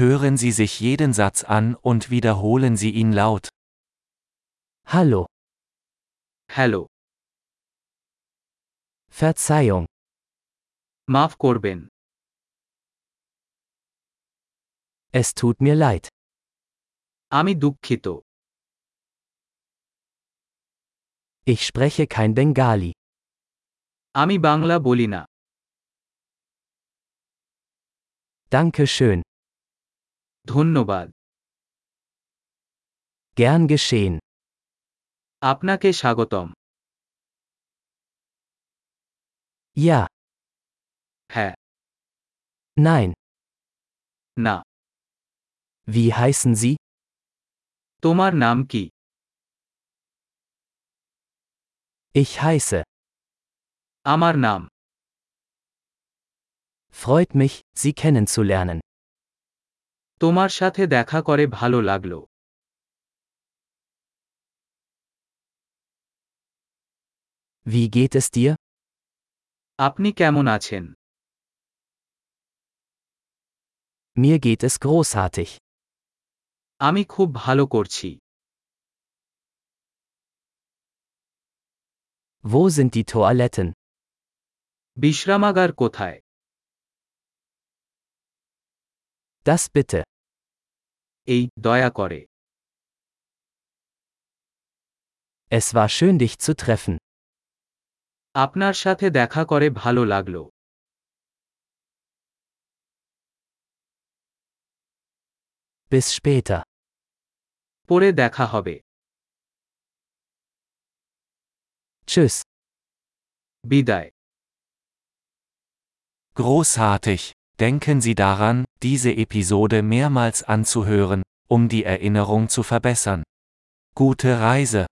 Hören Sie sich jeden Satz an und wiederholen Sie ihn laut. Hallo, hello Verzeihung, মাফ করবেন es tut mir leid. আমি দুঃখিত Ich spreche kein Bengali. আমি বাংলা বলি না Danke schön. ধন্যবাদ Gern geschehen. আপনাকে স্বাগতম Ja, হ্যাঁ nein. না Wie heißen Sie? তোমার নাম কি Ich heiße. আমার নাম Freut mich, Sie kennenzulernen. তোমার সাথে দেখা করে ভালো লাগলো Wie geht es dir? আপনি কেমন আছেন Mir geht es großartig. আমি খুব ভালো করছি Wo sind die Toiletten? বিশ্রামাগার কোথায় Das bitte. এই দয়া করে Es war schön dich zu treffen. আপনার সাথে দেখা করে ভালো লাগলো Bis später. পরে দেখা হবে Tschüss. বিদায় Großartig! Denken Sie daran, diese Episode mehrmals anzuhören, um die Erinnerung zu verbessern. Gute Reise!